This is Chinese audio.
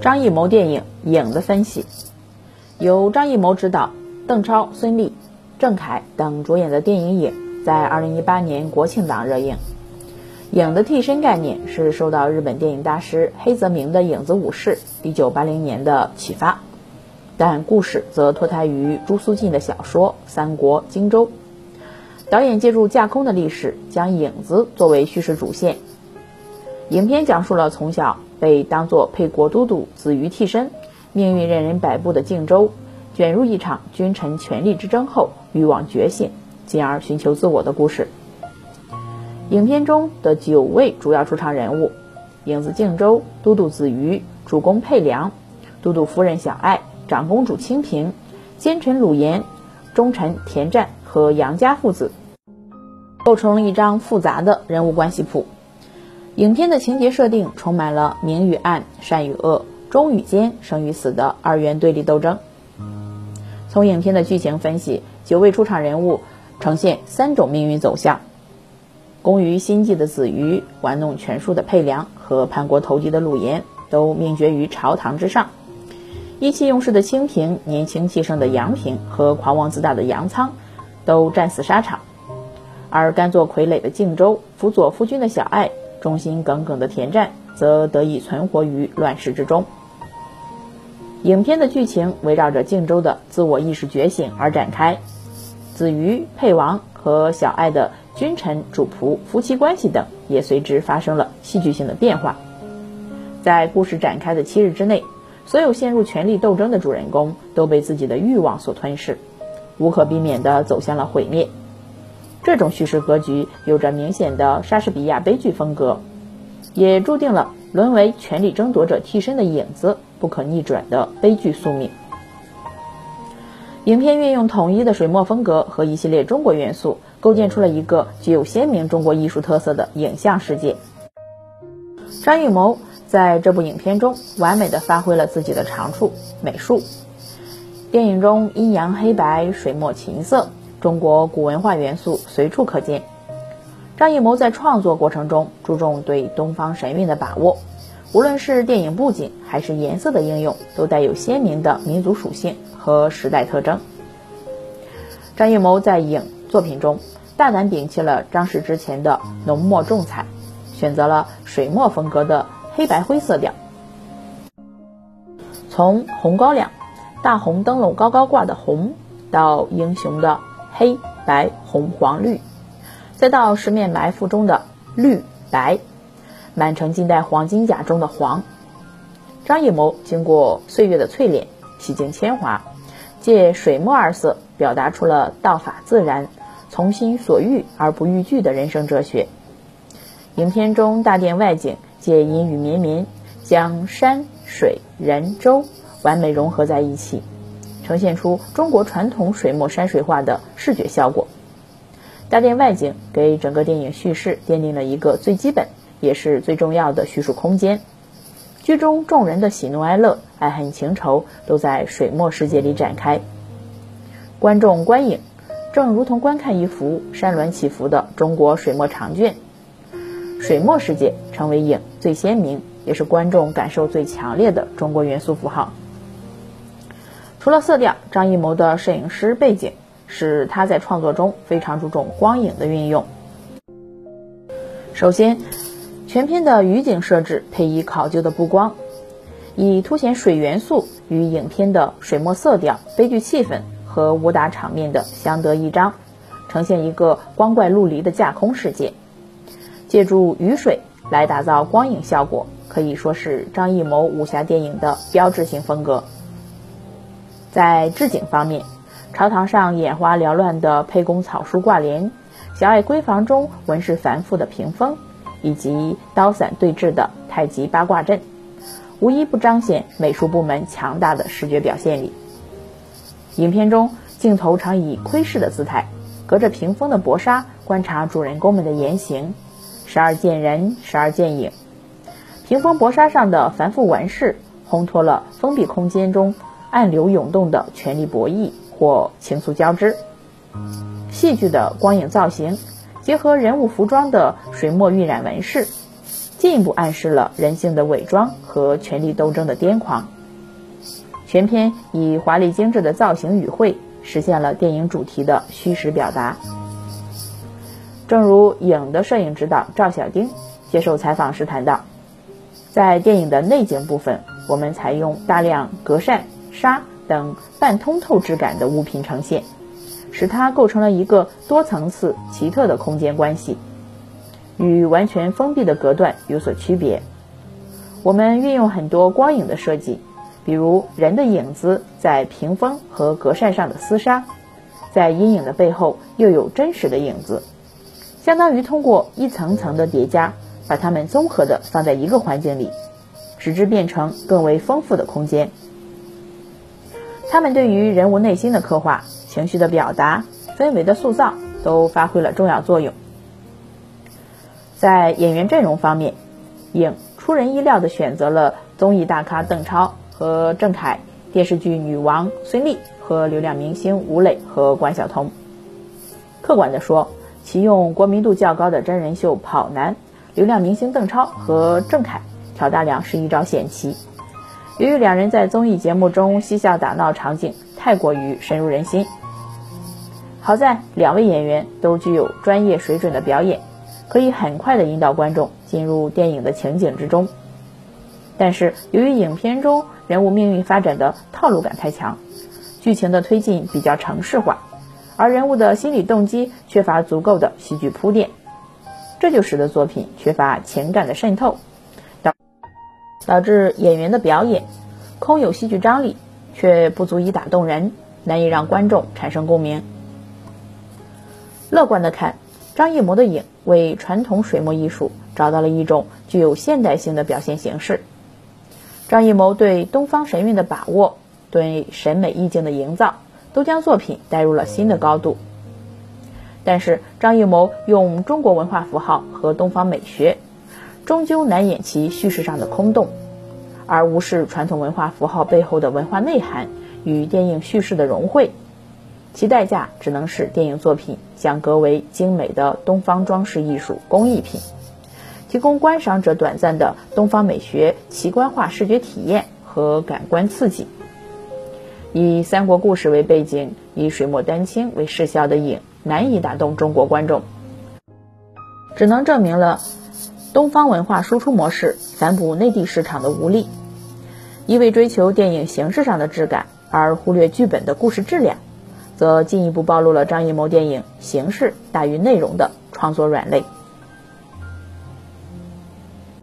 张艺谋电影《影》的分析，由张艺谋执导，邓超、孙俪、郑恺等主演的电影《影》在2018年国庆档热映。影的替身概念是受到日本电影大师黑泽明的《影子武士》一九八零年的启发，但故事则脱胎于朱苏进的小说《三国荆州》。导演借助架空的历史，将影子作为叙事主线。影片讲述了从小被当作沛国都督子瑜替身，命运任人摆布的靖州，卷入一场君臣权力之争后，欲望觉醒，进而寻求自我的故事。影片中的九位主要出场人物：影子靖州都督子瑜、主公沛良、都督夫人小爱、长公主清平、奸臣鲁炎、忠臣田战和杨家父子，构成了一张复杂的人物关系谱。影片的情节设定充满了明与暗、善与恶、忠与奸、生与死的二元对立斗争。从影片的剧情分析，九位出场人物呈现三种命运走向。工于心计的子瑜，玩弄权术的沛良和叛国投敌的鲁延，都命绝于朝堂之上；意气用事的清平、年轻气盛的杨平和狂妄自大的杨仓，都战死沙场；而甘做傀儡的靖州，辅佐夫君的小爱，忠心耿耿的田战，则得以存活于乱世之中。影片的剧情围绕着靖州的自我意识觉醒而展开，子瑜、沛王和小爱的。君臣、主仆、夫妻关系等也随之发生了戏剧性的变化。在故事展开的七日之内，所有陷入权力斗争的主人公都被自己的欲望所吞噬，无可避免地走向了毁灭。这种叙事格局有着明显的莎士比亚悲剧风格，也注定了沦为权力争夺者替身的影子不可逆转的悲剧宿命。影片运用统一的水墨风格和一系列中国元素。构建出了一个具有鲜明中国艺术特色的影像世界。张艺谋在这部影片中完美的发挥了自己的长处——美术。电影中阴阳黑白、水墨琴瑟，中国古文化元素随处可见。张艺谋在创作过程中注重对东方神韵的把握，无论是电影布景还是颜色的应用，都带有鲜明的民族属性和时代特征。张艺谋在影作品中。大胆摒弃了张氏之前的浓墨重彩，选择了水墨风格的黑白灰色调。从红高粱，大红灯笼高高挂的红，到英雄的黑白红黄绿，再到十面埋伏中的绿白，满城尽带黄金甲中的黄。张艺谋经过岁月的淬炼，洗净铅华，借水墨二色表达出了道法自然。从心所欲而不逾矩的人生哲学。影片中大殿外景借阴雨绵绵，将山水人舟完美融合在一起，呈现出中国传统水墨山水画的视觉效果。大殿外景给整个电影叙事奠定了一个最基本也是最重要的叙述空间。剧中众人的喜怒哀乐、爱恨情仇都在水墨世界里展开，观众观影。正如同观看一幅山峦起伏的中国水墨长卷，水墨世界成为影最鲜明，也是观众感受最强烈的中国元素符号。除了色调，张艺谋的摄影师背景使他在创作中非常注重光影的运用。首先，全片的雨景设置配以考究的布光，以凸显水元素与影片的水墨色调、悲剧气氛。和武打场面的相得益彰，呈现一个光怪陆离的架空世界。借助雨水来打造光影效果，可以说是张艺谋武侠电影的标志性风格。在置景方面，朝堂上眼花缭乱的沛公草书挂帘，小爱闺房中纹饰繁复的屏风，以及刀伞对峙的太极八卦阵，无一不彰显美术部门强大的视觉表现力。影片中，镜头常以窥视的姿态，隔着屏风的薄纱观察主人公们的言行，时而见人，时而见影。屏风薄纱上的繁复纹饰，烘托了封闭空间中暗流涌动的权力博弈或情愫交织。戏剧的光影造型，结合人物服装的水墨晕染纹饰，进一步暗示了人性的伪装和权力斗争的癫狂。全片以华丽精致的造型语汇，实现了电影主题的虚实表达。正如影的摄影指导赵小丁接受采访时谈到，在电影的内景部分，我们采用大量格扇、纱等半通透质感的物品呈现，使它构成了一个多层次、奇特的空间关系，与完全封闭的隔断有所区别。我们运用很多光影的设计。比如人的影子在屏风和格扇上的厮杀，在阴影的背后又有真实的影子，相当于通过一层层的叠加，把它们综合的放在一个环境里，使之变成更为丰富的空间。他们对于人物内心的刻画、情绪的表达、氛围的塑造都发挥了重要作用。在演员阵容方面，影出人意料地选择了综艺大咖邓超。和郑恺，电视剧女王孙俪和流量明星吴磊和关晓彤。客观地说，启用国民度较高的真人秀跑男，流量明星邓超和郑恺挑大梁是一招险棋。由于两人在综艺节目中嬉笑打闹场景太过于深入人心，好在两位演员都具有专业水准的表演，可以很快地引导观众进入电影的情景之中。但是由于影片中人物命运发展的套路感太强，剧情的推进比较程式化，而人物的心理动机缺乏足够的戏剧铺垫，这就使得作品缺乏情感的渗透，导致演员的表演空有戏剧张力，却不足以打动人，难以让观众产生共鸣。乐观的看，张艺谋的影为传统水墨艺术找到了一种具有现代性的表现形式。张艺谋对东方神韵的把握，对审美意境的营造，都将作品带入了新的高度。但是，张艺谋用中国文化符号和东方美学，终究难掩其叙事上的空洞，而无视传统文化符号背后的文化内涵与电影叙事的融汇，其代价只能是电影作品降格为精美的东方装饰艺术工艺品。提供观赏者短暂的东方美学奇观化视觉体验和感官刺激。以三国故事为背景，以水墨丹青为视效的影难以打动中国观众，只能证明了东方文化输出模式反哺内地市场的无力。一味追求电影形式上的质感，而忽略剧本的故事质量，则进一步暴露了张艺谋电影形式大于内容的创作软肋。